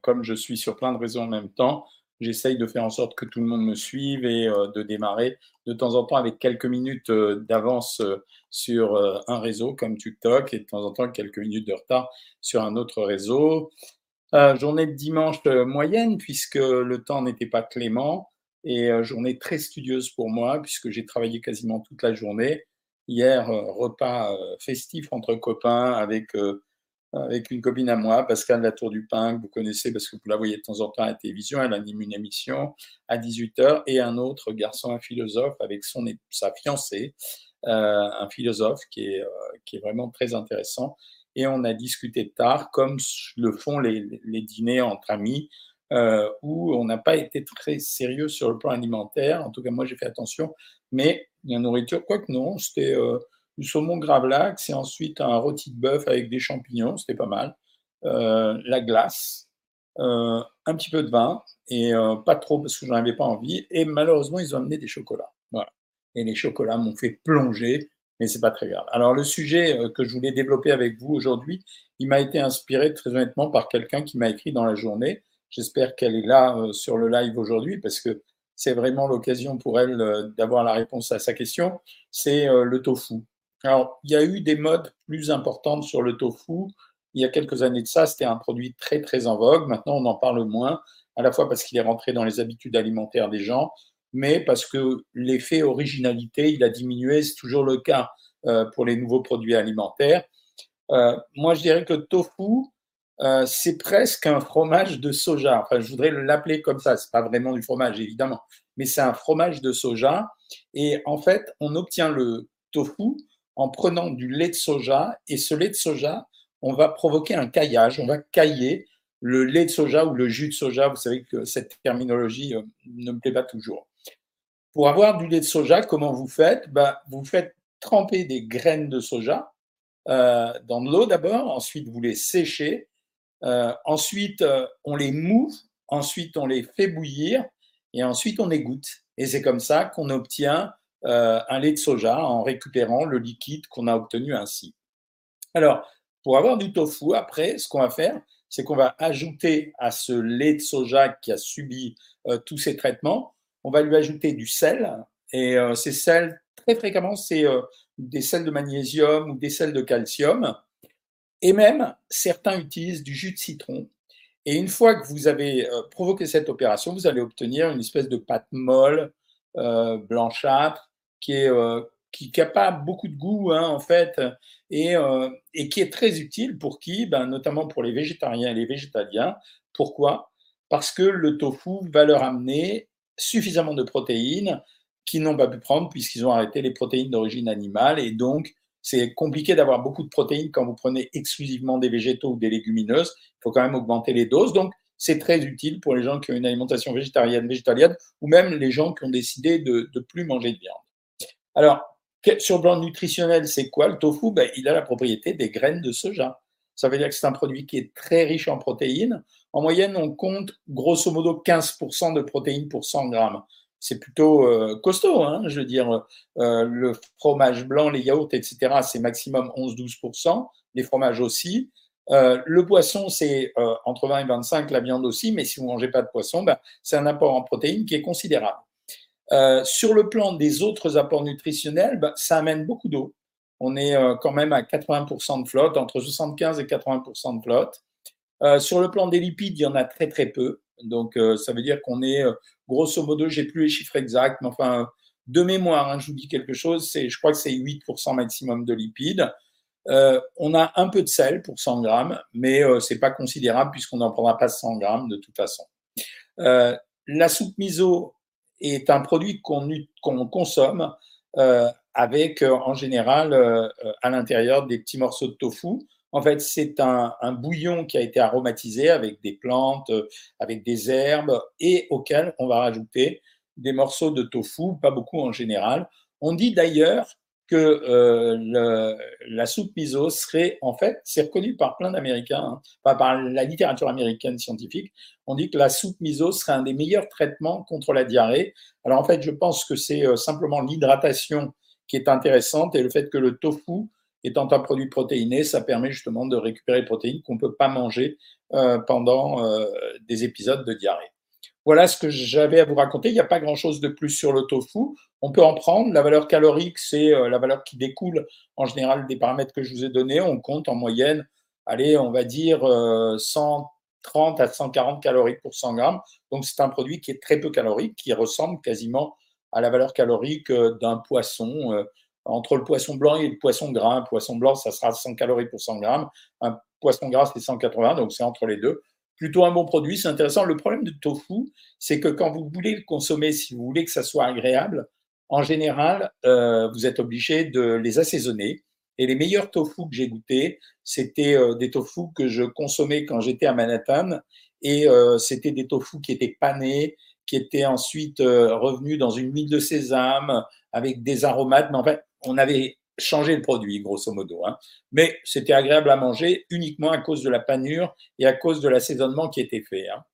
comme je suis sur plein de réseaux en même temps, j'essaye de faire en sorte que tout le monde me suive et de démarrer de temps en temps avec quelques minutes d'avance sur un réseau comme TikTok et de temps en temps quelques minutes de retard sur un autre réseau. journée de dimanche moyenne puisque le temps n'était pas clément et journée très studieuse pour moi puisque j'ai travaillé quasiment toute la journée. Hier, repas festif entre copains avec avec une copine à moi, Pascal Latour du Pin, que vous connaissez parce que vous la voyez de temps en temps à la télévision. Elle anime une émission à 18h et un autre garçon, un philosophe, avec son, sa fiancée, euh, un philosophe qui est, euh, qui est vraiment très intéressant. Et on a discuté tard, comme le font les, les dîners entre amis, euh, où on n'a pas été très sérieux sur le plan alimentaire. En tout cas, moi, j'ai fait attention. Mais la nourriture, quoi que non, c'était du saumon gravlax et ensuite un rôti de bœuf avec des champignons, c'était pas mal. Euh, la glace, euh, un petit peu de vin et euh, pas trop parce que j'en avais pas envie. Et malheureusement, ils ont amené des chocolats. Et les chocolats m'ont fait plonger, mais c'est pas très grave. Alors le sujet que je voulais développer avec vous aujourd'hui, il m'a été inspiré très honnêtement par quelqu'un qui m'a écrit dans la journée. J'espère qu'elle est là sur le live aujourd'hui parce que c'est vraiment l'occasion pour elle d'avoir la réponse à sa question. C'est le tofu. Alors, il y a eu des modes plus importantes sur le tofu. Il y a quelques années de ça, c'était un produit très, très en vogue. Maintenant, on en parle moins, à la fois parce qu'il est rentré dans les habitudes alimentaires des gens, mais parce que l'effet originalité, il a diminué. C'est toujours le cas euh, pour les nouveaux produits alimentaires. Euh, moi, je dirais que le tofu, euh, c'est presque un fromage de soja. Enfin, je voudrais l'appeler comme ça. C'est pas vraiment du fromage, évidemment, mais c'est un fromage de soja. Et en fait, on obtient le tofu en prenant du lait de soja. Et ce lait de soja, on va provoquer un caillage, on va cailler le lait de soja ou le jus de soja. Vous savez que cette terminologie euh, ne me plaît pas toujours. Pour avoir du lait de soja, comment vous faites? Bah, Vous faites tremper des graines de soja euh, dans de l'eau d'abord, ensuite vous les séchez, euh, ensuite on les mouve, ensuite on les fait bouillir et ensuite on égoutte. Et c'est comme ça qu'on obtient euh, un lait de soja en récupérant le liquide qu'on a obtenu ainsi. Alors, pour avoir du tofu, après, ce qu'on va faire, c'est qu'on va ajouter à ce lait de soja qui a subi euh, tous ces traitements, on va lui ajouter du sel. Et euh, ces sels, très fréquemment, c'est des sels de magnésium ou des sels de calcium. Et même, certains utilisent du jus de citron. Et une fois que vous avez provoqué cette opération, vous allez obtenir une espèce de pâte molle, blanchâtre, qui est euh, qui pas beaucoup de goût hein, en fait et, euh, et, qui est très utile pour qui ben, Notamment pour les végétariens et les végétaliens. Pourquoi? Parce que le tofu va leur amener suffisamment de protéines qu'ils n'ont pas pu prendre puisqu'ils ont arrêté les protéines d'origine animale et donc c'est compliqué d'avoir beaucoup de protéines quand vous prenez exclusivement des végétaux ou des légumineuses. Il faut quand même augmenter les doses. Donc, c'est très utile pour les gens qui ont une alimentation végétarienne, végétalienne, ou même les gens qui ont décidé de ne plus manger de viande. Alors, sur le plan nutritionnel, c'est quoi le tofu? Ben, Il a la propriété des graines de soja. Ça veut dire que c'est un produit qui est très riche en protéines. En moyenne, on compte grosso modo 15% de protéines pour 100 grammes. C'est plutôt euh, costaud, hein, je veux dire. Euh, le fromage blanc, les yaourts, etc., c'est maximum 11-12%. Les fromages aussi. Euh, le poisson, c'est entre 20 et 25, la viande aussi, mais si vous ne mangez pas de poisson, ben, c'est un apport en protéines qui est considérable. Euh, sur le plan des autres apports nutritionnels, bah, ça amène beaucoup d'eau. On est euh, quand même à 80% de flotte, entre 75 et 80% de flotte. Euh, sur le plan des lipides, il y en a très très peu. Donc ça veut dire qu'on est grosso modo, j'ai plus les chiffres exacts, mais enfin de mémoire, hein, je vous dis quelque chose, je crois que c'est 8% maximum de lipides. on a un peu de sel pour 100 grammes, mais c'est pas considérable puisqu'on n'en prendra pas 100 grammes de toute façon. la soupe miso, est un produit qu'on consomme euh, avec euh, en général euh, à l'intérieur des petits morceaux de tofu. En fait, c'est un, un, bouillon qui a été aromatisé avec des plantes, avec des herbes et auquel on va rajouter des morceaux de tofu, pas beaucoup en général. On dit d'ailleurs que euh, la soupe miso serait, en fait, c'est reconnu par plein d'Américains, hein, par la littérature américaine scientifique, on dit que la soupe miso serait un des meilleurs traitements contre la diarrhée. Alors en fait, je pense que c'est euh, simplement l'hydratation qui est intéressante et le fait que le tofu étant un produit protéiné, ça permet justement de récupérer les protéines qu'on ne peut pas manger euh, pendant euh, des épisodes de diarrhée. Voilà ce que j'avais à vous raconter. Il n'y a pas grand-chose de plus sur le tofu. On peut en prendre. La valeur calorique, c'est la valeur qui découle en général des paramètres que je vous ai donnés. On compte en moyenne, allez, on va dire 130 à 140 calories pour 100 grammes. Donc c'est un produit qui est très peu calorique, qui ressemble quasiment à la valeur calorique euh, d'un poisson. Euh, entre le poisson blanc et le poisson gras, un poisson blanc, ça sera 100 calories pour 100 grammes. Un poisson gras, c'est 180, donc c'est entre les deux. Plutôt un bon produit, c'est intéressant. Le problème du tofu, c'est que quand vous voulez le consommer, si vous voulez que ça soit agréable, en général, euh, vous êtes obligé de les assaisonner. Et les meilleurs tofu que j'ai goûtés, c'était des tofu que je consommais quand j'étais à Manhattan. Et c'était des tofu qui étaient panés, qui était ensuite euh, revenu dans une huile de sésame avec des aromates. Mais en fait, on avait changé le produit, grosso modo. Hein. Mais c'était agréable à manger uniquement à cause de la panure et à cause de l'assaisonnement qui était fait. Hein.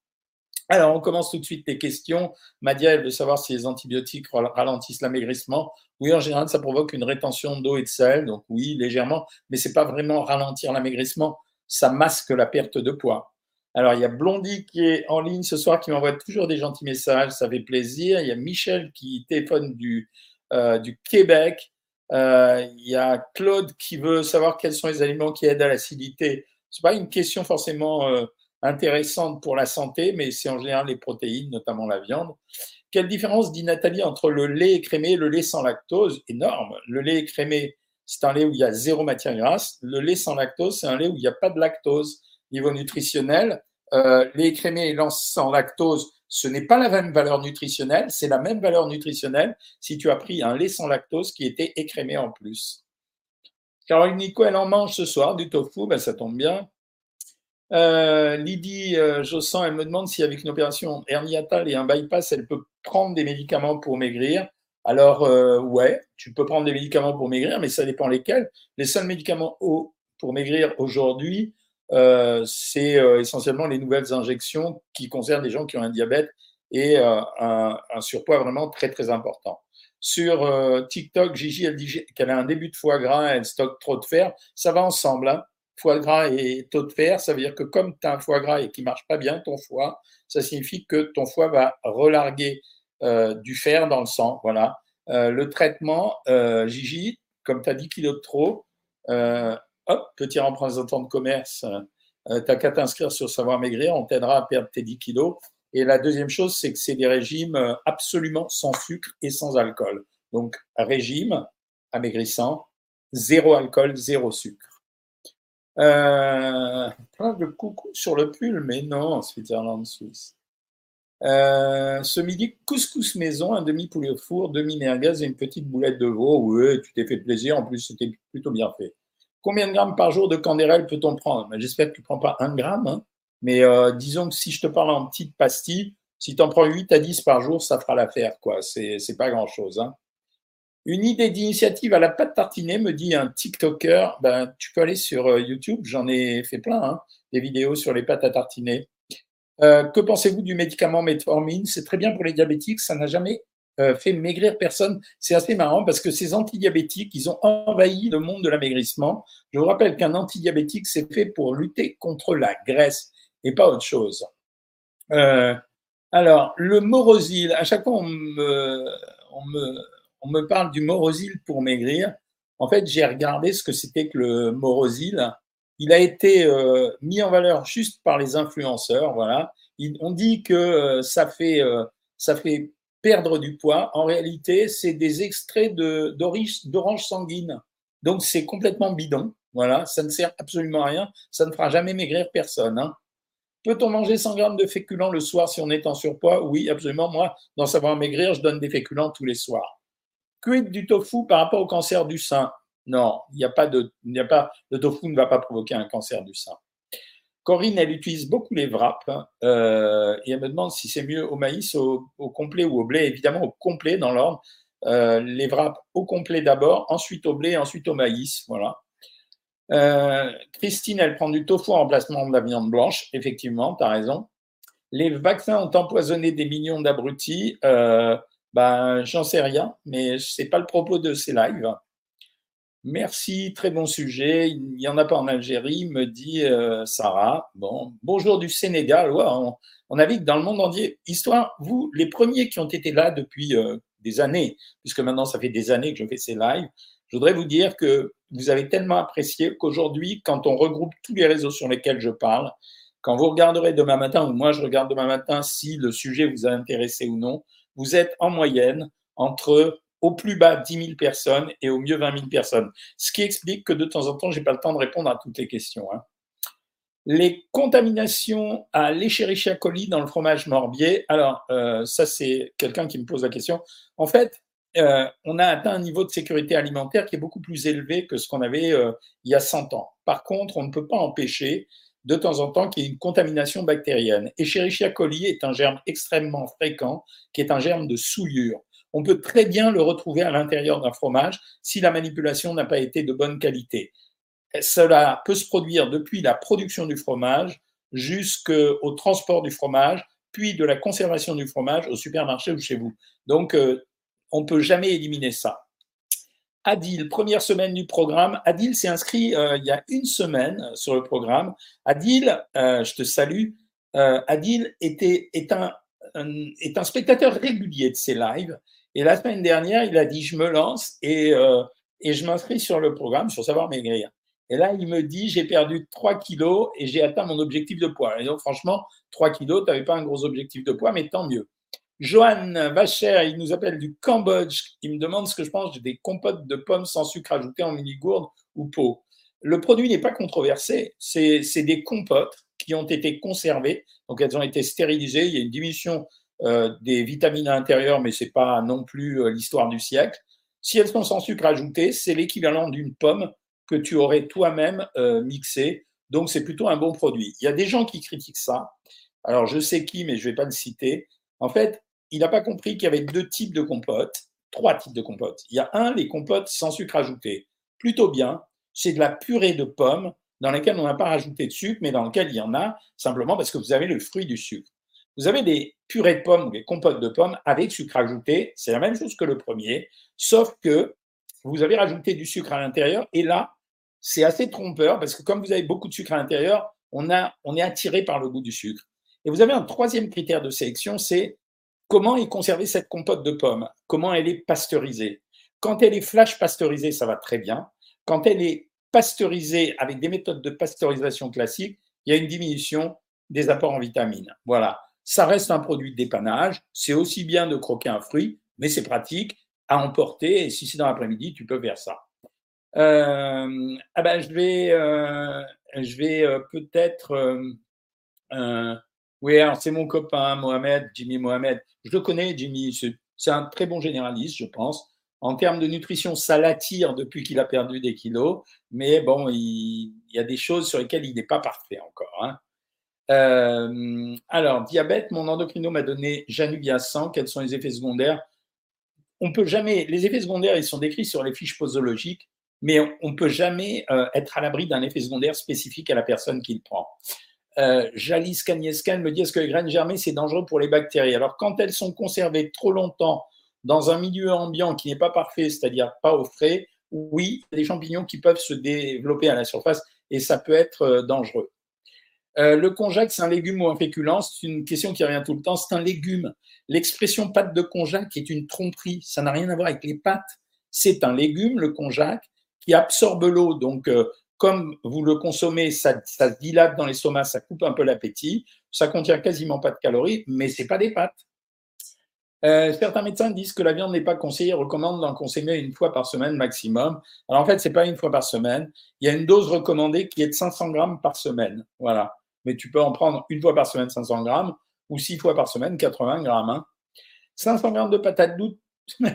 Alors, on commence tout de suite les questions. Madia, elle veut savoir si les antibiotiques ralentissent l'amaigrissement. Oui, en général, ça provoque une rétention d'eau et de sel. Donc oui, légèrement, mais c'est pas vraiment ralentir l'amaigrissement. Ça masque la perte de poids. Alors, il y a Blondie qui est en ligne ce soir, qui m'envoie toujours des gentils messages, ça fait plaisir. Il y a Michel qui téléphone du, euh, du Québec. Euh, il y a Claude qui veut savoir quels sont les aliments qui aident à l'acidité. Ce n'est pas une question forcément euh, intéressante pour la santé, mais c'est en général les protéines, notamment la viande. Quelle différence, dit Nathalie, entre le lait écrémé et le lait sans lactose? Énorme. Le lait écrémé, c'est un lait où il y a zéro matière grasse. Le lait sans lactose, c'est un lait où il n'y a pas de lactose niveau nutritionnel. Euh, les écrémés et sans lactose, ce n'est pas la même valeur nutritionnelle, c'est la même valeur nutritionnelle si tu as pris un lait sans lactose qui était écrémé en plus. Caroline Nico, elle en mange ce soir du tofu, ben ça tombe bien. Euh, Lydie euh, Jossan, elle me demande si avec une opération herniatale et un bypass, elle peut prendre des médicaments pour maigrir. Alors, euh, ouais, tu peux prendre des médicaments pour maigrir, mais ça dépend lesquels. Les seuls médicaments pour maigrir aujourd'hui, c'est euh, essentiellement les nouvelles injections qui concernent les gens qui ont un diabète et euh, un, surpoids vraiment très très important. Sur TikTok, Gigi, elle dit qu'elle a un début de foie gras, elle stocke trop de fer. Ça va ensemble. Hein. Foie gras et taux de fer, ça veut dire que comme tu as un foie gras et qui marche pas bien, ton foie, ça signifie que ton foie va relarguer du fer dans le sang. Voilà. le traitement, Gigi, comme tu as 10 kilos de trop, hop, petit représentant de commerce, euh, tu n'as qu'à t'inscrire sur Savoir Maigrir, on t'aidera à perdre tes 10 kilos. Et la deuxième chose, c'est que c'est des régimes euh, absolument sans sucre et sans alcool. Donc, régime amaigrissant, zéro alcool, zéro sucre. Euh, plein de coucou sur le pull, mais non, Switzerland Suisse. Euh, ce midi, couscous maison, un demi-poulet au four, demi merguez et une petite boulette de veau. Oui, tu t'es fait plaisir. En plus, c'était plutôt bien fait. Combien de grammes par jour de candérel peut-on prendre? Ben, J'espère que tu ne prends pas un gramme, hein. mais euh, disons que si je te parle en petites pastilles, si tu en prends 8 à 10 par jour, ça fera l'affaire. quoi. C'est pas grand-chose. Hein. Une idée d'initiative à la pâte tartinée, me dit un TikToker. Ben, tu peux aller sur euh, YouTube, j'en ai fait plein, hein, des vidéos sur les pâtes à tartiner. Euh, que pensez-vous du médicament metformine C'est très bien pour les diabétiques, ça n'a jamais euh, fait maigrir personne. C'est assez marrant parce que ces antidiabétiques, ils ont envahi le monde de l'amaigrissement. Je vous rappelle qu'un antidiabétique, c'est fait pour lutter contre la graisse et pas autre chose. Euh, alors, le morosil, à chaque fois on me, on me, on me parle du morosil pour maigrir. En fait, j'ai regardé ce que c'était que le morosil. Il a été euh, mis en valeur juste par les influenceurs. Voilà. on dit que ça fait, ça fait perdre du poids, en réalité, c'est des extraits d'orange sanguine. Donc, c'est complètement bidon. Voilà, ça ne sert absolument à rien. Ça ne fera jamais maigrir personne. Hein. Peut-on manger 100 grammes de féculents le soir si on est en surpoids? Oui, absolument. Moi, dans Savoir Maigrir, je donne des féculents tous les soirs. Quid du tofu par rapport au cancer du sein? Non, il n'y a pas de, il a pas, le tofu ne va pas provoquer un cancer du sein. Corinne, elle utilise beaucoup les wraps euh, et elle me demande si c'est mieux au maïs, au, complet ou au blé. Évidemment, au complet dans l'ordre. Euh, les wraps au complet d'abord, ensuite au blé, ensuite au maïs. Voilà. Euh, Christine, elle prend du tofu en remplacement de la viande blanche. Effectivement, tu as raison. Les vaccins ont empoisonné des millions d'abrutis. ben, j'en sais rien, mais ce n'est pas le propos de ces lives. Merci, très bon sujet. Il n'y en a pas en Algérie, me dit euh, Sarah. Bon, bonjour du Sénégal. on, on, navigue dans le monde entier. Histoire, vous, les premiers qui ont été là depuis euh, des années, puisque maintenant ça fait des années que je fais ces lives, je voudrais vous dire que vous avez tellement apprécié qu'aujourd'hui, quand on regroupe tous les réseaux sur lesquels je parle, quand vous regarderez demain matin, ou moi je regarde demain matin si le sujet vous a intéressé ou non, vous êtes en moyenne entre au plus bas 10 000 personnes et au mieux 20 000 personnes. Ce qui explique que de temps en temps, je n'ai pas le temps de répondre à toutes les questions. Hein. Les contaminations à l'Escherichia coli dans le fromage morbier. Alors, euh, ça, c'est quelqu'un qui me pose la question. En fait, euh, on a atteint un niveau de sécurité alimentaire qui est beaucoup plus élevé que ce qu'on avait euh, il y a 100 ans. Par contre, on ne peut pas empêcher de temps en temps qu'il y ait une contamination bactérienne. Escherichia coli est un germe extrêmement fréquent, qui est un germe de souillure on peut très bien le retrouver à l'intérieur d'un fromage si la manipulation n'a pas été de bonne qualité. Cela peut se produire depuis la production du fromage jusqu'au transport du fromage, puis de la conservation du fromage au supermarché ou chez vous. Donc, euh, on ne peut jamais éliminer ça. Adil, première semaine du programme. Adil s'est inscrit euh, il y a une semaine sur le programme. Adil, euh, je te salue. Adil était, est, un, est un spectateur régulier de ces lives et la semaine dernière, il a dit je me lance et, euh, et je m'inscris sur le programme sur savoir maigrir. Et là, il me dit j'ai perdu 3 kilos et j'ai atteint mon objectif de poids. Et donc, franchement, 3 kilos, tu n'avais pas un gros objectif de poids, mais tant mieux. Johan Vacher, il nous appelle du Cambodge. Il me demande ce que je pense des compotes de pommes sans sucre ajouté en mini-gourde ou pot. Le produit n'est pas controversé. C'est des compotes qui ont été conservées. Donc, elles ont été stérilisées. Il y a une diminution des vitamines à l'intérieur, mais ce n'est pas non plus euh, l'histoire du siècle. Si elles sont sans sucre ajouté, c'est l'équivalent d'une pomme que tu aurais toi-même euh, mixée. Donc, c'est plutôt un bon produit. Il y a des gens qui critiquent ça. Alors, je sais qui, mais je ne vais pas le citer. En fait, il n'a pas compris qu'il y avait deux types de compotes, trois types de compotes. Il y a un, les compotes sans sucre ajouté. Plutôt bien. C'est de la purée de pommes dans laquelle on n'a pas rajouté de sucre, mais dans lequel il y en a simplement parce que vous avez le fruit du sucre. Vous avez des purées de pommes ou des compotes de pommes avec sucre ajouté. C'est la même chose que le premier, sauf que vous avez rajouté du sucre à l'intérieur. Et là, c'est assez trompeur parce que comme vous avez beaucoup de sucre à l'intérieur, on, est attiré par le goût du sucre. Et vous avez un troisième critère de sélection, c'est comment est conservée cette compote de pommes, comment elle est pasteurisée? Quand elle est flash pasteurisée, ça va très bien. Quand elle est pasteurisée avec des méthodes de pasteurisation classiques, il y a une diminution des apports en vitamines. Voilà. Ça reste un produit de dépannage. C'est aussi bien de croquer un fruit, mais c'est pratique à emporter. Et si c'est dans l'après-midi, tu peux faire ça. Euh, ah ben, je vais, euh, je vais euh, peut-être. oui, alors c'est mon copain Mohamed, Jimmy Mohamed. Je le connais, Jimmy. C'est un très bon généraliste, je pense. En termes de nutrition, ça l'attire depuis qu'il a perdu des kilos. Mais bon, il, y a des choses sur lesquelles il n'est pas parfait encore. Hein. Euh, alors, diabète, mon endocrino m'a donné Januvia 100. Quels sont les effets secondaires? On peut jamais. Les effets secondaires, ils sont décrits sur les fiches posologiques, mais on ne peut jamais euh, être à l'abri d'un effet secondaire spécifique à la personne qui le prend. Euh, Jalis me dit est-ce que les graines germées, c'est dangereux pour les bactéries? Alors, quand elles sont conservées trop longtemps dans un milieu ambiant qui n'est pas parfait, c'est-à-dire pas au frais, oui, il y a des champignons qui peuvent se développer à la surface et ça peut être euh, dangereux. Euh, le konjac, c'est un légume ou un féculent C'est une question qui revient tout le temps. C'est un légume. L'expression pâte de konjac est une tromperie. Ça n'a rien à voir avec les pâtes. C'est un légume, le konjac, qui absorbe l'eau. Donc, euh, comme vous le consommez, ça, se dilate dans l'estomac, ça coupe un peu l'appétit. Ça contient quasiment pas de calories, mais c'est pas des pâtes. Euh, certains médecins disent que la viande n'est pas conseillée, recommandent d'en consommer une fois par semaine maximum. Alors en fait, c'est pas une fois par semaine. Il y a une dose recommandée qui est de 500 grammes par semaine. Voilà mais tu peux en prendre une fois par semaine 500 grammes ou six fois par semaine 80 grammes. 500 hein. grammes de patates douces.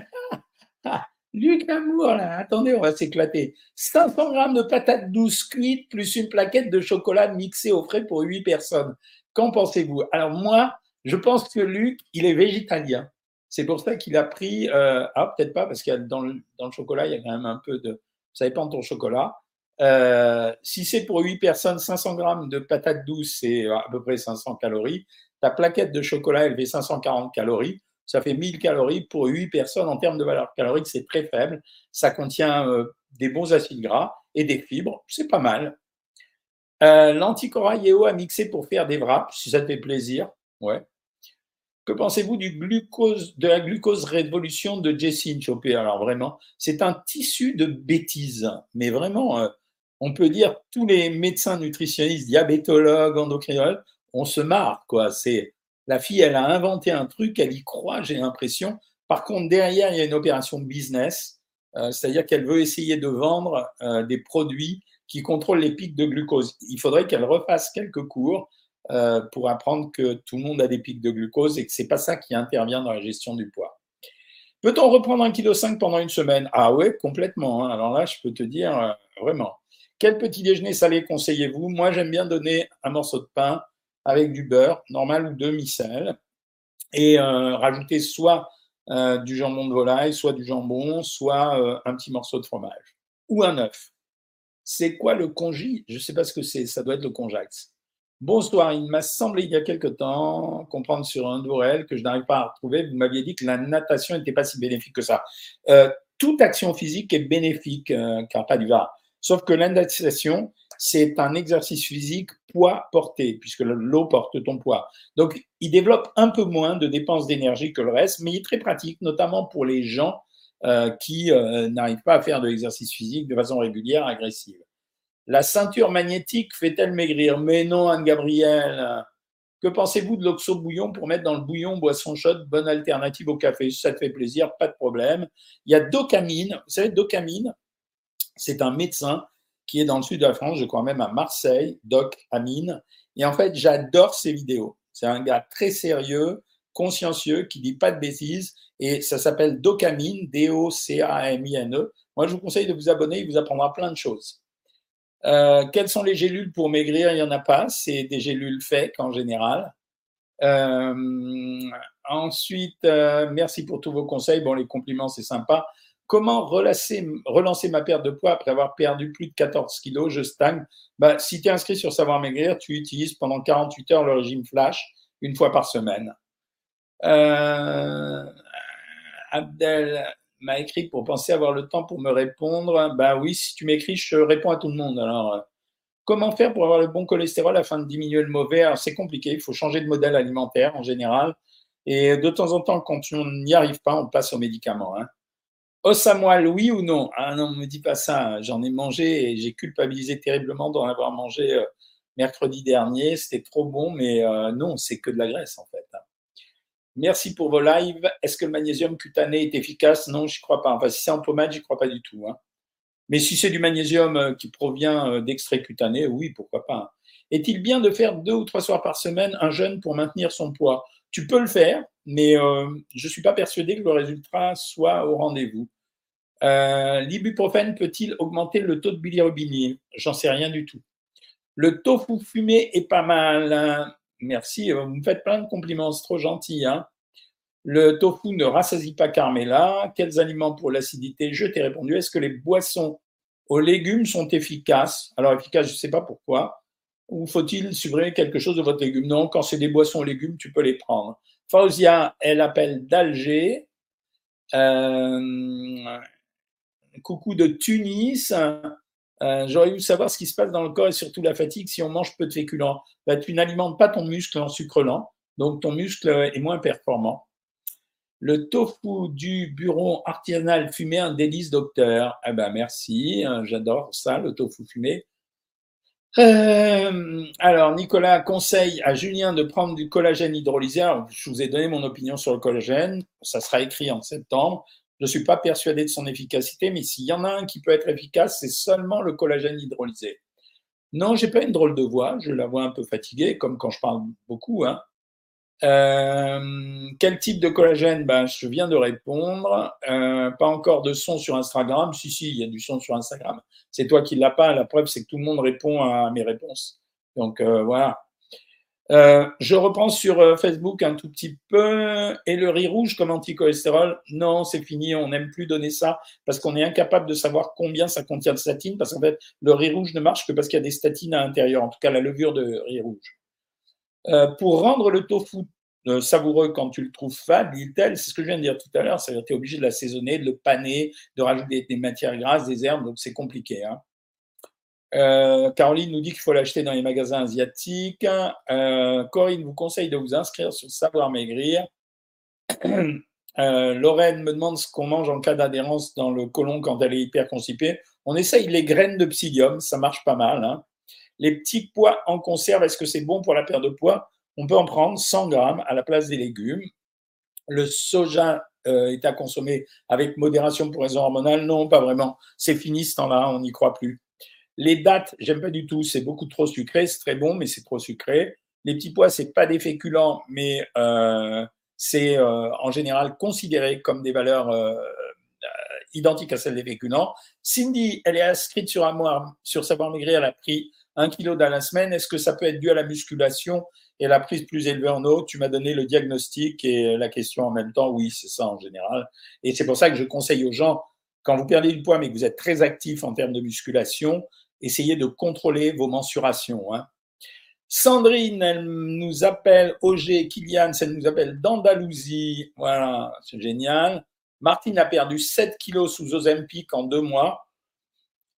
Luc Amour, là, attendez, on va s'éclater. 500 grammes de patates douces cuites plus une plaquette de chocolat mixée au frais pour 8 personnes. Qu'en pensez-vous? Alors moi, je pense que Luc, il est végétalien. C'est pour ça qu'il a pris, euh, ah peut-être pas, parce que dans le, dans le chocolat, il y a quand même un peu de, ça dépend de ton chocolat. Euh, si c'est pour 8 personnes, 500 grammes de patates douces, c'est à peu près 500 calories. Ta plaquette de chocolat, elle fait 540 calories. Ça fait 1000 calories pour 8 personnes en termes de valeur calorique, c'est très faible. Ça contient euh, des bons acides gras et des fibres, c'est pas mal. Euh, L'anticorail EO à mixer pour faire des wraps, si ça te fait plaisir. Ouais. Que pensez-vous glucose, de la glucose révolution de Jessine Chopé Alors vraiment, c'est un tissu de bêtises. Mais vraiment, euh, on peut dire tous les médecins nutritionnistes, diabétologues, endocrinologues, on se marre. quoi. C'est La fille, elle a inventé un truc, elle y croit, j'ai l'impression. Par contre, derrière, il y a une opération business, euh, c'est-à-dire qu'elle veut essayer de vendre euh, des produits qui contrôlent les pics de glucose. Il faudrait qu'elle refasse quelques cours euh, pour apprendre que tout le monde a des pics de glucose et que c'est pas ça qui intervient dans la gestion du poids. Peut-on reprendre 1,5 kg pendant une semaine? Ah ouais, complètement. Hein. Alors là, je peux te dire vraiment. Quel petit déjeuner salé conseillez-vous? Moi, j'aime bien donner un morceau de pain avec du beurre, normal ou demi-sel, et euh, rajouter soit du jambon de volaille, soit du jambon, soit un petit morceau de fromage ou un œuf. C'est quoi le congi Je ne sais pas ce que c'est, ça doit être le conjax. Bonsoir, il m'a semblé il y a quelque temps comprendre sur un dourel que je n'arrive pas à retrouver. Vous m'aviez dit que la natation n'était pas si bénéfique que ça. Euh, toute action physique est bénéfique, euh, car pas du var. Sauf que la natation, c'est un exercice physique poids porté, puisque l'eau porte ton poids. Donc, il développe un peu moins de dépenses d'énergie que le reste, mais il est très pratique, notamment pour les gens euh, qui n'arrivent pas à faire de l'exercice physique de façon régulière, agressive. La ceinture magnétique fait-elle maigrir? Mais non, Anne-Gabrielle. Que pensez-vous de l'oxo bouillon pour mettre dans le bouillon boisson chaude, bonne alternative au café ça te fait plaisir, pas de problème. Il y a Docamine. Vous savez, Docamine, c'est un médecin qui est dans le sud de la France, je crois même à Marseille, Doc Amine. Et en fait, j'adore ses vidéos. C'est un gars très sérieux, consciencieux, qui dit pas de bêtises. Et ça s'appelle Docamine, D-O-C-A-M-I-N-E. Moi, je vous conseille de vous abonner, il vous apprendra plein de choses. Euh, quelles sont les gélules pour maigrir? Il n'y en a pas, c'est des gélules fake en général. Euh, ensuite, euh, merci pour tous vos conseils. Bon, les compliments, c'est sympa. Comment relancer, ma perte de poids après avoir perdu plus de 14 kilos? Je stagne. Bah, si tu es inscrit sur Savoir Maigrir, tu utilises pendant 48 heures le régime flash une fois par semaine. Abdel, m'a écrit pour penser avoir le temps pour me répondre. Ben oui, si tu m'écris, je réponds à tout le monde. Euh, comment faire pour avoir le bon cholestérol afin de diminuer le mauvais? C'est compliqué. Il faut changer de modèle alimentaire en général. Et de temps en temps, quand on n'y arrive pas, on passe aux médicaments. Hein. Os à moelle, oui ou non? Ah non, ne me dis pas ça. J'en ai mangé et j'ai culpabilisé terriblement d'en avoir mangé euh, mercredi dernier. C'était trop bon, mais euh, non, c'est que de la graisse en fait. Hein. Merci pour vos lives. Est-ce que le magnésium cutané est efficace? Non, je ne crois pas. Enfin, si c'est en pommade, n'y crois pas du tout. Hein. Mais si c'est du magnésium euh, qui provient euh, d'extrait cutané, oui, pourquoi pas. Hein. Est-il bien de faire deux ou trois soirs par semaine un jeûne pour maintenir son poids? Tu peux le faire, mais euh, je ne suis pas persuadé que le résultat soit au rendez-vous. L'ibuprofène peut-il augmenter le taux de bilirubine J'en sais rien du tout. Le tofu fumé est pas mal. Merci, euh, vous me faites plein de compliments, c'est trop gentil. Hein. le tofu ne rassasie pas Carmela. Quels aliments pour l'acidité? Je t'ai répondu. Est-ce que les boissons aux légumes sont efficaces? Alors, efficaces, je ne sais pas pourquoi. Ou faut-il supprimer quelque chose de votre légume? Non, quand c'est des boissons légumes, tu peux les prendre. Fauzia, elle appelle d'Alger. Euh, coucou de Tunis. Euh, j'aurais voulu savoir ce qui se passe dans le corps et surtout la fatigue si on mange peu de féculents. Bah, tu n'alimentes pas ton muscle en sucre lent, donc ton muscle est moins performant. Le tofu du bureau artisanal fumé, un délice, docteur. Eh ben merci, j'adore ça, le tofu fumé. Euh, alors, Nicolas conseille à Julien de prendre du collagène hydrolysé. je vous ai donné mon opinion sur le collagène. Ça sera écrit en septembre. Je ne suis pas persuadé de son efficacité, mais s'il y en a un qui peut être efficace, c'est seulement le collagène hydrolysé. Non, j'ai pas une drôle de voix, je la vois un peu fatiguée, comme quand je parle beaucoup. Hein. Euh, quel type de collagène? Ben, Je viens de répondre. Euh, pas encore de son sur Instagram. Si, si, il y a du son sur Instagram. C'est toi qui l'as pas. La preuve, c'est que tout le monde répond à mes réponses. Donc euh, voilà. Euh, je reprends sur euh, Facebook un tout petit peu. Et le riz rouge comme anticholestérol, non, c'est fini, on n'aime plus donner ça parce qu'on est incapable de savoir combien ça contient de statine parce qu'en fait, le riz rouge ne marche que parce qu'il y a des statines à l'intérieur, en tout cas la levure de riz rouge. Euh, pour rendre le tofu euh, savoureux quand tu le trouves fade, dit-elle. C'est ce que je viens de dire tout à l'heure. C'est-à-dire tu es obligé de l'assaisonner, de le paner, de rajouter des matières grasses, des herbes, donc c'est compliqué. Hein. Euh, Caroline nous dit qu'il faut l'acheter dans les magasins asiatiques. Euh, Corinne vous conseille de vous inscrire sur Savoir Maigrir. Lorraine me demande ce qu'on mange en cas d'adhérence dans le côlon quand elle est hyper constipée. On essaye les graines de psyllium, ça marche pas mal. Hein. Les petits pois en conserve, est-ce que c'est bon pour la perte de poids On peut en prendre 100 grammes à la place des légumes. Le soja euh, est à consommer avec modération pour raison hormonale? Non, pas vraiment. C'est fini ce temps-là, on n'y croit plus. Les dates, j'aime pas du tout. C'est beaucoup trop sucré. C'est très bon, mais c'est trop sucré. Les petits pois, c'est pas des féculents, mais euh, c'est euh, en général considéré comme des valeurs identiques à celles des féculents. Cindy, elle est inscrite sur, Amoir, sur Savoir Maigrir, elle a pris un kilo dans la semaine, est-ce que ça peut être dû à la musculation et la prise plus élevée en eau? Tu m'as donné le diagnostic et la question en même temps. Oui, c'est ça en général. Et c'est pour ça que je conseille aux gens, quand vous perdez du poids mais que vous êtes très actif en termes de musculation, essayez de contrôler vos mensurations. Hein. Sandrine, elle nous appelle, Auger, Kylian, elle nous appelle d'Andalousie. Voilà, c'est génial. Martine a perdu 7 kilos sous Ozempic en deux mois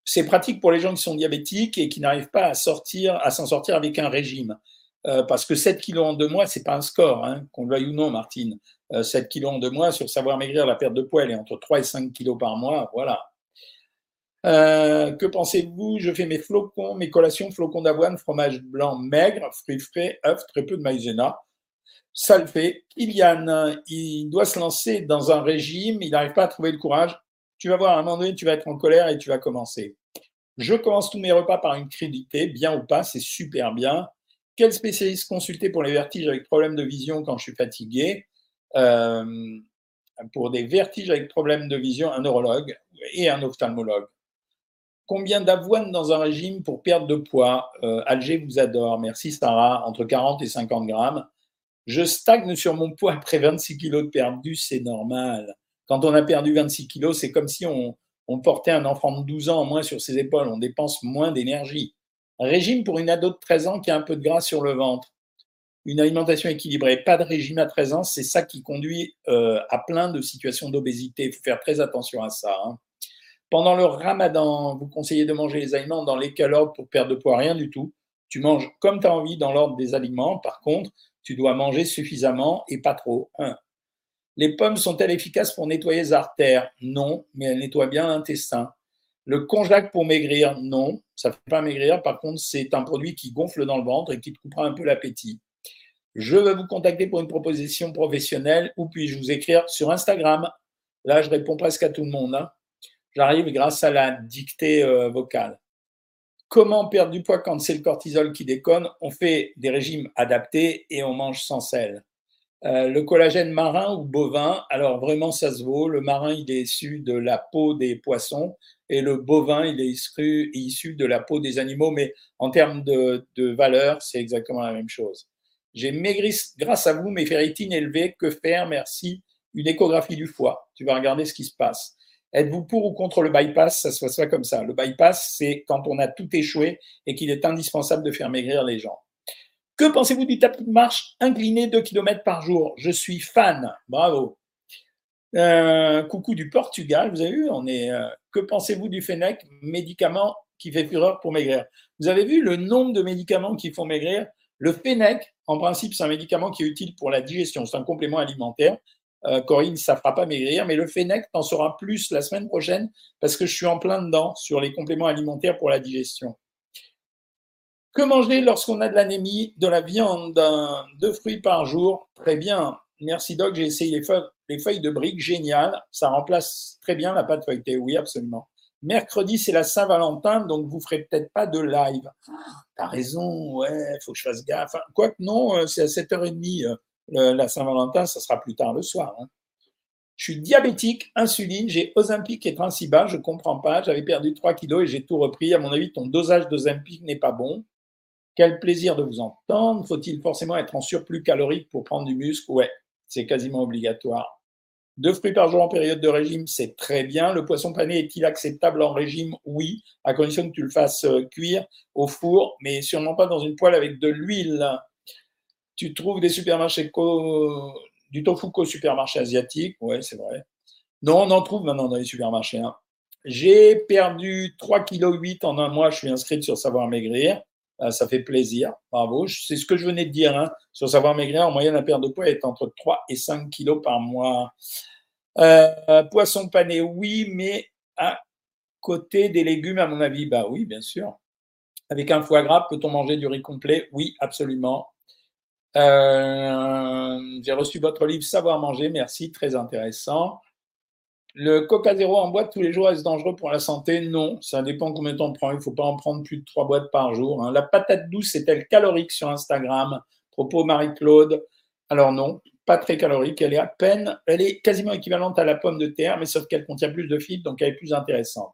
c'est pratique pour les gens qui sont diabétiques et qui n'arrivent pas à sortir, à s'en sortir avec un régime. Euh, parce que 7 kilos en deux mois, c'est pas un score, hein, qu'on le veuille ou non, Martine. 7 euh, kilos en deux mois, sur savoir maigrir, la perte de poids, elle est entre 3 et 5 kilos par mois, voilà. Euh, que pensez-vous? Je fais mes flocons, mes collations, flocons d'avoine, fromage blanc maigre, fruits frais, œufs, très peu de maïzena. Ça le fait. Kylian, il doit se lancer dans un régime, il n'arrive pas à trouver le courage tu vas voir, à un moment donné, tu vas être en colère et tu vas commencer. Je commence tous mes repas par une crédité, bien ou pas, c'est super bien. Quel spécialiste consulter pour les vertiges avec problème de vision quand je suis fatigué? Euh, Pour des vertiges avec problème de vision, un neurologue et un ophtalmologue. Combien d'avoine dans un régime pour perdre de poids? Euh, Alger vous adore. Merci Sarah. Entre 40 et 50 grammes. Je stagne sur mon poids après 26 kilos de perdu, c'est normal. Quand on a perdu 26 kilos, c'est comme si on, portait un enfant de 12 ans en moins sur ses épaules. On dépense moins d'énergie. Régime pour une ado de 13 ans qui a un peu de gras sur le ventre. Une alimentation équilibrée. Pas de régime à 13 ans, c'est ça qui conduit euh, à plein de situations d'obésité. Il faut faire très attention à ça. Hein. Pendant le ramadan, vous conseillez de manger les aliments dans les calories pour perdre de poids Rien du tout. Tu manges comme tu as envie dans l'ordre des aliments. Par contre, tu dois manger suffisamment et pas trop. Les pommes sont-elles efficaces pour nettoyer les artères? Non, mais elles nettoient bien l'intestin. Le konjac pour maigrir? Non, ça ne fait pas maigrir. Par contre, c'est un produit qui gonfle dans le ventre et qui te coupera un peu l'appétit. Je veux vous contacter pour une proposition professionnelle ou puis-je vous écrire sur Instagram? Là, je réponds presque à tout le monde. Hein. J'arrive grâce à la dictée euh, vocale. Comment perdre du poids quand c'est le cortisol qui déconne? On fait des régimes adaptés et on mange sans sel. Euh, le collagène marin ou bovin, alors vraiment ça se vaut. Le marin, il est issu de la peau des poissons et le bovin, il est issu, de la peau des animaux, mais en termes de, valeur, c'est exactement la même chose. J'ai maigri grâce à vous, mes ferritines élevées. Que faire? Merci. Une échographie du foie. Tu vas regarder ce qui se passe. Êtes-vous pour ou contre le bypass? Ça se passe pas comme ça. Le bypass, c'est quand on a tout échoué et qu'il est indispensable de faire maigrir les gens. Que pensez-vous du tapis de marche incliné 2 km par jour? Je suis fan. Bravo. Euh, coucou du Portugal, vous avez vu, on est. Euh, que pensez-vous du Fennec, médicament qui fait fureur pour maigrir? Vous avez vu le nombre de médicaments qui font maigrir? Le Fennec, en principe, c'est un médicament qui est utile pour la digestion, c'est un complément alimentaire. Euh, Corinne, ça ne fera pas maigrir, mais le Fennec, t'en saura plus la semaine prochaine parce que je suis en plein dedans sur les compléments alimentaires pour la digestion. Que manger lorsqu'on a de l'anémie De la viande, deux fruits par jour? Très bien. Merci Doc, j'ai essayé les feuilles, de briques, génial. Ça remplace très bien la pâte feuilletée. Oui, absolument. Mercredi, c'est la Saint-Valentin, donc vous ferez peut-être pas de live. T'as raison, ouais, faut que je fasse gaffe. Quoique non, euh, c'est à 7h30 euh, la Saint-Valentin, ça sera plus tard le soir. Hein. Je suis diabétique, insuline, j'ai Ozempic est bas, je comprends pas. J'avais perdu 3 kilos et j'ai tout repris. À mon avis, ton dosage d'Ozempic n'est pas bon. Quel plaisir de vous entendre. Faut-il forcément être en surplus calorique pour prendre du muscle? Ouais, c'est quasiment obligatoire. Deux fruits par jour en période de régime, c'est très bien. Le poisson pané est-il acceptable en régime? Oui, à condition que tu le fasses euh, cuire au four, mais sûrement pas dans une poêle avec de l'huile. Tu trouves des supermarchés du tofu qu'au supermarché asiatique? Oui, c'est vrai. Non, on en trouve maintenant dans les supermarchés. Hein. J'ai perdu 3,8 kg en un mois. Je suis inscrite sur Savoir Maigrir. Euh, ça fait plaisir. Bravo. C'est ce que je venais de dire. Hein. Sur Savoir Maigrir, en moyenne, la perte de poids est entre 3 et 5 kg par mois. Euh, poisson pané, oui, mais à côté des légumes, à mon avis, bah oui, bien sûr. Avec un foie gras, peut-on manger du riz complet? Oui, absolument. Euh, j'ai reçu votre livre Savoir manger, merci, très intéressant. Le Coca Zéro en boîte tous les jours, est-ce dangereux pour la santé? Non, ça dépend combien on prend. Il ne faut pas en prendre plus de trois boîtes par jour. Hein. La patate douce est-elle calorique sur Instagram? Propos Marie-Claude. Alors non, pas très calorique. Elle est à peine, elle est quasiment équivalente à la pomme de terre, mais sauf qu'elle contient plus de fibres, donc elle est plus intéressante.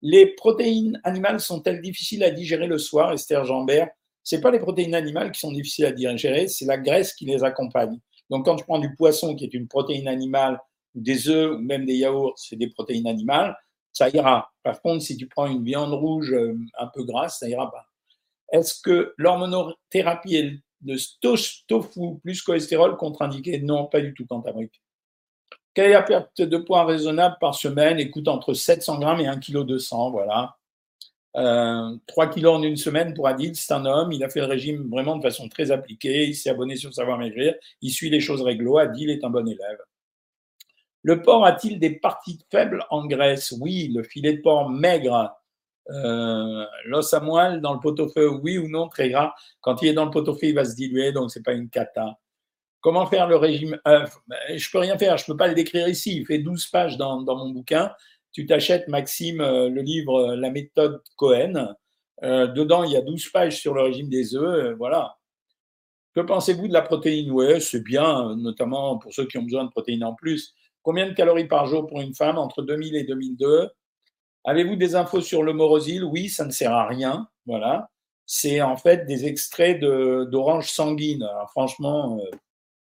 Les protéines animales sont-elles difficiles à digérer le soir, Esther Jambert C'est pas les protéines animales qui sont difficiles à digérer, c'est la graisse qui les accompagne. Donc quand tu prends du poisson, qui est une protéine animale des œufs ou même des yaourts, c'est des protéines animales, ça ira. Par contre, si tu prends une viande rouge euh, un peu grasse, ça ira pas. Est-ce que l'hormonothérapie et le tofu plus cholestérol contre-indiqué? Non, pas du tout tu Quelle est la perte de poids raisonnable par semaine? Écoute, entre 700 grammes et 1 kg 200, voilà. 3 euh, kilos en une semaine pour Adil, c'est un homme, il a fait le régime vraiment de façon très appliquée, il s'est abonné sur Savoir Maigrir, il suit les choses réglo, Adil est un bon élève. Le porc a-t-il des parties faibles en graisse Oui, le filet de porc maigre, euh, l'os à moelle dans le pot-au-feu, oui ou non, très gras. Quand il est dans le pot-au-feu, il va se diluer, donc c'est pas une cata. Comment faire le régime? Œuf ben, Je peux rien faire, je peux pas le décrire ici. Il fait 12 pages dans, mon bouquin. Tu t'achètes, Maxime, euh, le livre euh, La méthode Cohen. dedans, il y a 12 pages sur le régime des œufs. voilà. Que pensez-vous de la protéine? Oui, c'est bien, notamment pour ceux qui ont besoin de protéines en plus. Combien de calories par jour pour une femme entre 2000 et 2002 Avez-vous des infos sur le morosil Oui, ça ne sert à rien. Voilà. C'est en fait des extraits d'orange sanguine. franchement, euh,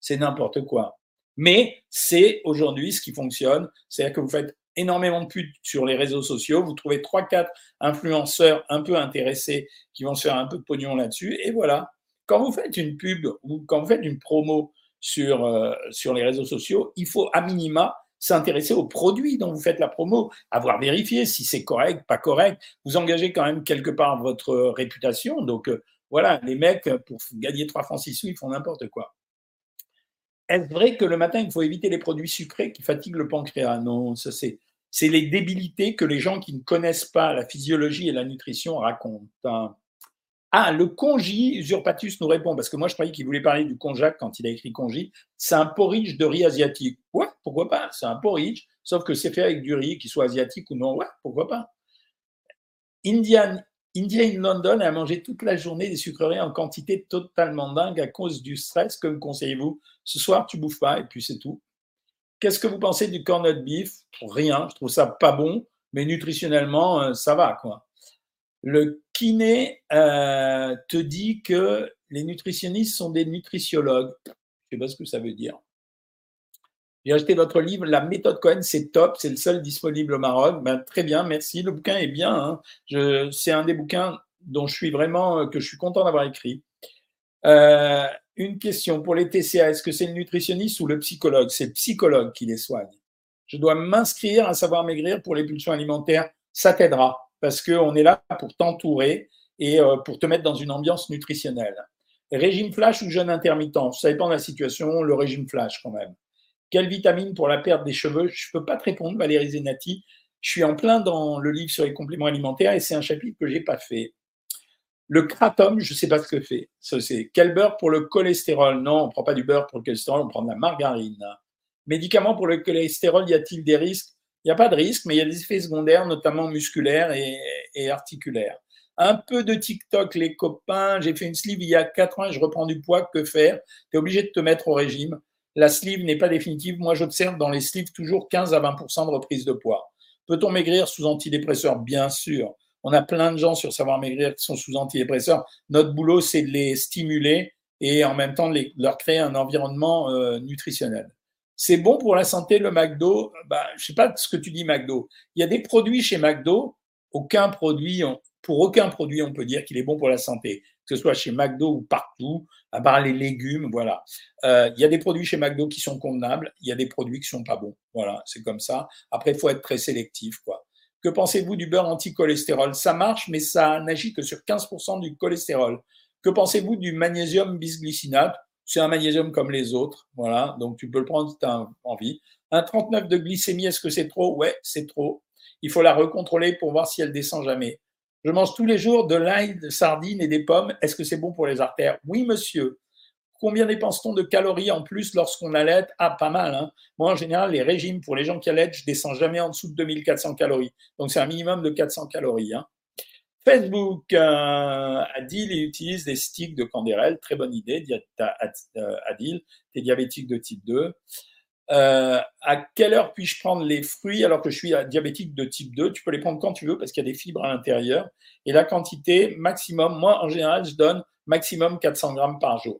c'est n'importe quoi. Mais c'est aujourd'hui ce qui fonctionne. C'est-à-dire que vous faites énormément de pubs sur les réseaux sociaux. Vous trouvez 3-4 influenceurs un peu intéressés qui vont se faire un peu de pognon là-dessus. Et voilà. Quand vous faites une pub ou quand vous faites une promo sur, euh, sur les réseaux sociaux, il faut à minima s'intéresser aux produits dont vous faites la promo, avoir vérifié si c'est correct, pas correct. Vous engagez quand même quelque part votre réputation. Donc euh, voilà, les mecs, pour gagner 3 francs 6 sous, ils font n'importe quoi. Est-ce vrai que le matin, il faut éviter les produits sucrés qui fatiguent le pancréas? Non, ça c'est, c'est les débilités que les gens qui ne connaissent pas la physiologie et la nutrition racontent. Ah, le congi, Usurpatus nous répond, parce que moi je croyais qu'il voulait parler du konjac quand il a écrit congi. C'est un porridge de riz asiatique. Ouais, pourquoi pas C'est un porridge, sauf que c'est fait avec du riz, qu'il soit asiatique ou non. Ouais, pourquoi pas Indian, India in London a mangé toute la journée des sucreries en quantité totalement dingue à cause du stress. Que me conseillez-vous? Ce soir, tu bouffes pas et puis c'est tout. Qu'est-ce que vous pensez du corned beef? Rien, je trouve ça pas bon, mais nutritionnellement, euh, ça va quoi. Le kiné euh, te dit que les nutritionnistes sont des nutritiologues. Je ne sais pas ce que ça veut dire. J'ai acheté votre livre, La méthode Cohen, c'est top, c'est le seul disponible au Maroc. Ben, très bien, merci. Le bouquin est bien. Hein. c'est un des bouquins dont je suis vraiment, euh, que je suis content d'avoir écrit. Euh, une question pour les TCA, est-ce que c'est le nutritionniste ou le psychologue? C'est le psychologue qui les soigne. Je dois m'inscrire à savoir maigrir pour les pulsions alimentaires. Ça t'aidera parce qu'on est là pour t'entourer et euh, pour te mettre dans une ambiance nutritionnelle. Régime flash ou jeûne intermittent? Ça dépend de la situation, le régime flash quand même. Quelle vitamine pour la perte des cheveux? Je ne peux pas te répondre, Valérie Zenati. Je suis en plein dans le livre sur les compléments alimentaires et c'est un chapitre que je n'ai pas fait. Le kratom, je ne sais pas ce que fait. C'est quel beurre pour le cholestérol? Non, on ne prend pas du beurre pour le cholestérol, on prend de la margarine. Médicaments pour le cholestérol, y a-t-il des risques? Il n'y a pas de risque, mais il y a des effets secondaires, notamment musculaires et, articulaires. Un peu de TikTok, les copains. J'ai fait une sleeve il y a 4 ans et je reprends du poids. Que faire? Tu es obligé de te mettre au régime. La sleeve n'est pas définitive. Moi, j'observe dans les sleeves toujours 15 à 20% de reprise de poids. Peut-on maigrir sous antidépresseurs? Bien sûr. On a plein de gens sur Savoir Maigrir qui sont sous antidépresseurs. Notre boulot, c'est de les stimuler et en même temps de leur créer un environnement euh, nutritionnel. C'est bon pour la santé, le McDo? Bah, Je ne sais pas ce que tu dis, McDo. Il y a des produits chez McDo, aucun produit, pour aucun produit, on peut dire qu'il est bon pour la santé. que ce soit chez McDo ou partout, à part les légumes, voilà. Euh, il y a des produits chez McDo qui sont convenables, il y a des produits qui sont pas bons. Voilà, c'est comme ça. Après, il faut être très sélectif, quoi. Que pensez-vous du beurre anti-cholestérol? Ça marche, mais ça n'agit que sur 15% du cholestérol. Que pensez-vous du magnésium bisglycinate? C'est un magnésium comme les autres, voilà. Donc tu peux le prendre si tu as envie. Un 39 de glycémie, est-ce que c'est trop? Ouais, c'est trop. Il faut la recontrôler pour voir si elle descend jamais. Je mange tous les jours de l'ail, de sardines et des pommes. Est-ce que c'est bon pour les artères? Oui, monsieur. Combien dépense-t-on de calories en plus lorsqu'on allait? Ah, pas mal. Hein Moi, en général, les régimes pour les gens qui allaitent, je descends jamais en dessous de 2400 calories. Donc, c'est un minimum de 400 calories. Hein. Facebook, euh, Adil utilise des sticks de Candérel. Très bonne idée, euh, Adil. Tu es diabétique de type 2. Euh, à quelle heure puis-je prendre les fruits alors que je suis diabétique de type 2 Tu peux les prendre quand tu veux parce qu'il y a des fibres à l'intérieur. Et la quantité maximum, moi en général, je donne maximum 400 grammes par jour.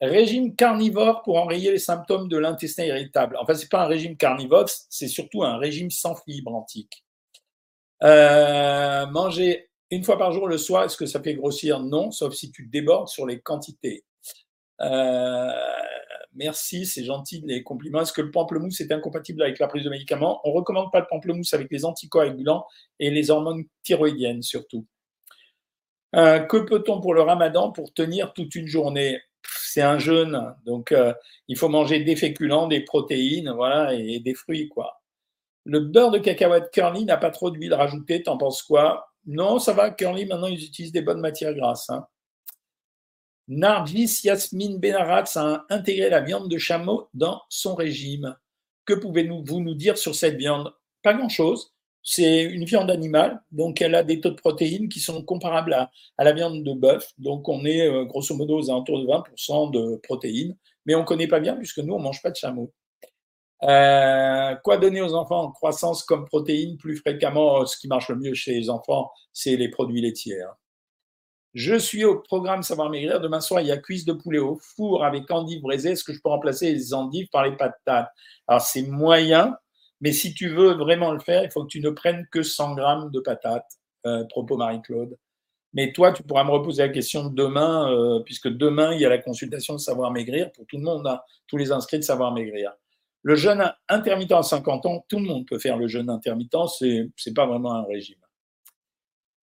Régime carnivore pour enrayer les symptômes de l'intestin irritable. Enfin, ce n'est pas un régime carnivore, c'est surtout un régime sans fibres antiques. Euh, manger une fois par jour le soir, est-ce que ça fait grossir? Non, sauf si tu débordes sur les quantités. Euh, merci, c'est gentil les compliments. Est-ce que le pamplemousse est incompatible avec la prise de médicaments? On ne recommande pas le pamplemousse avec les anticoagulants et les hormones thyroïdiennes surtout. Euh, que peut-on pour le ramadan pour tenir toute une journée? C'est un jeûne, donc il faut manger des féculents, des protéines, voilà, et, des fruits, quoi. Le beurre de cacahuète Curly n'a pas trop d'huile rajoutée, t'en penses quoi? Non, ça va, Curly, maintenant ils utilisent des bonnes matières grasses. Hein. Nargis Yasmine Benaratz a intégré la viande de chameau dans son régime. Que pouvez-vous nous dire sur cette viande? Pas grand-chose. C'est une viande animale, donc elle a des taux de protéines qui sont comparables à, la viande de bœuf. Donc on est euh, grosso modo aux alentours de 20% de protéines, mais on ne connaît pas bien puisque nous, on ne mange pas de chameau. Euh, quoi donner aux enfants? En croissance comme protéines plus fréquemment Ce qui marche le mieux chez les enfants, c'est les produits laitiers. Hein. Je suis au programme Savoir Maigrir. Demain soir, il y a cuisse de poulet au four avec endives braisées. Est-ce que je peux remplacer les endives par les patates? Alors, c'est moyen, mais si tu veux vraiment le faire, il faut que tu ne prennes que 100 grammes de patates. Euh, propos Marie-Claude. Mais toi, tu pourras me reposer la question demain, euh, puisque demain, il y a la consultation Savoir Maigrir pour tout le monde, hein, tous les inscrits de Savoir Maigrir. Le jeûne intermittent à 50 ans, tout le monde peut faire le jeûne intermittent, c'est n'est pas vraiment un régime.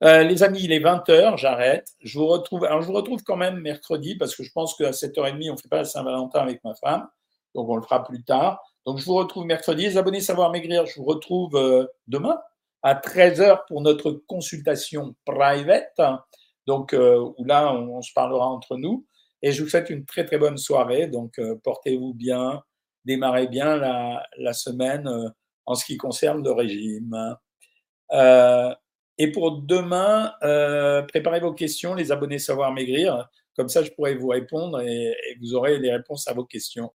Euh, les amis, il est 20h, j'arrête. Je vous retrouve, alors je vous retrouve quand même mercredi parce que je pense qu'à 7h30, on ne fait pas la Saint-Valentin avec ma femme. Donc, on le fera plus tard. Donc, je vous retrouve mercredi. Les abonnés Savoir Maigrir, je vous retrouve euh, demain à 13h pour notre consultation private. Donc, euh, où là, on, se parlera entre nous. Et je vous souhaite une très, très bonne soirée. Donc, portez-vous bien. Démarrez bien la, semaine en ce qui concerne le régime. Euh, et pour demain, euh, préparez vos questions, les abonnés Savoir Maigrir. Comme ça, je pourrai vous répondre et, et vous aurez les réponses à vos questions.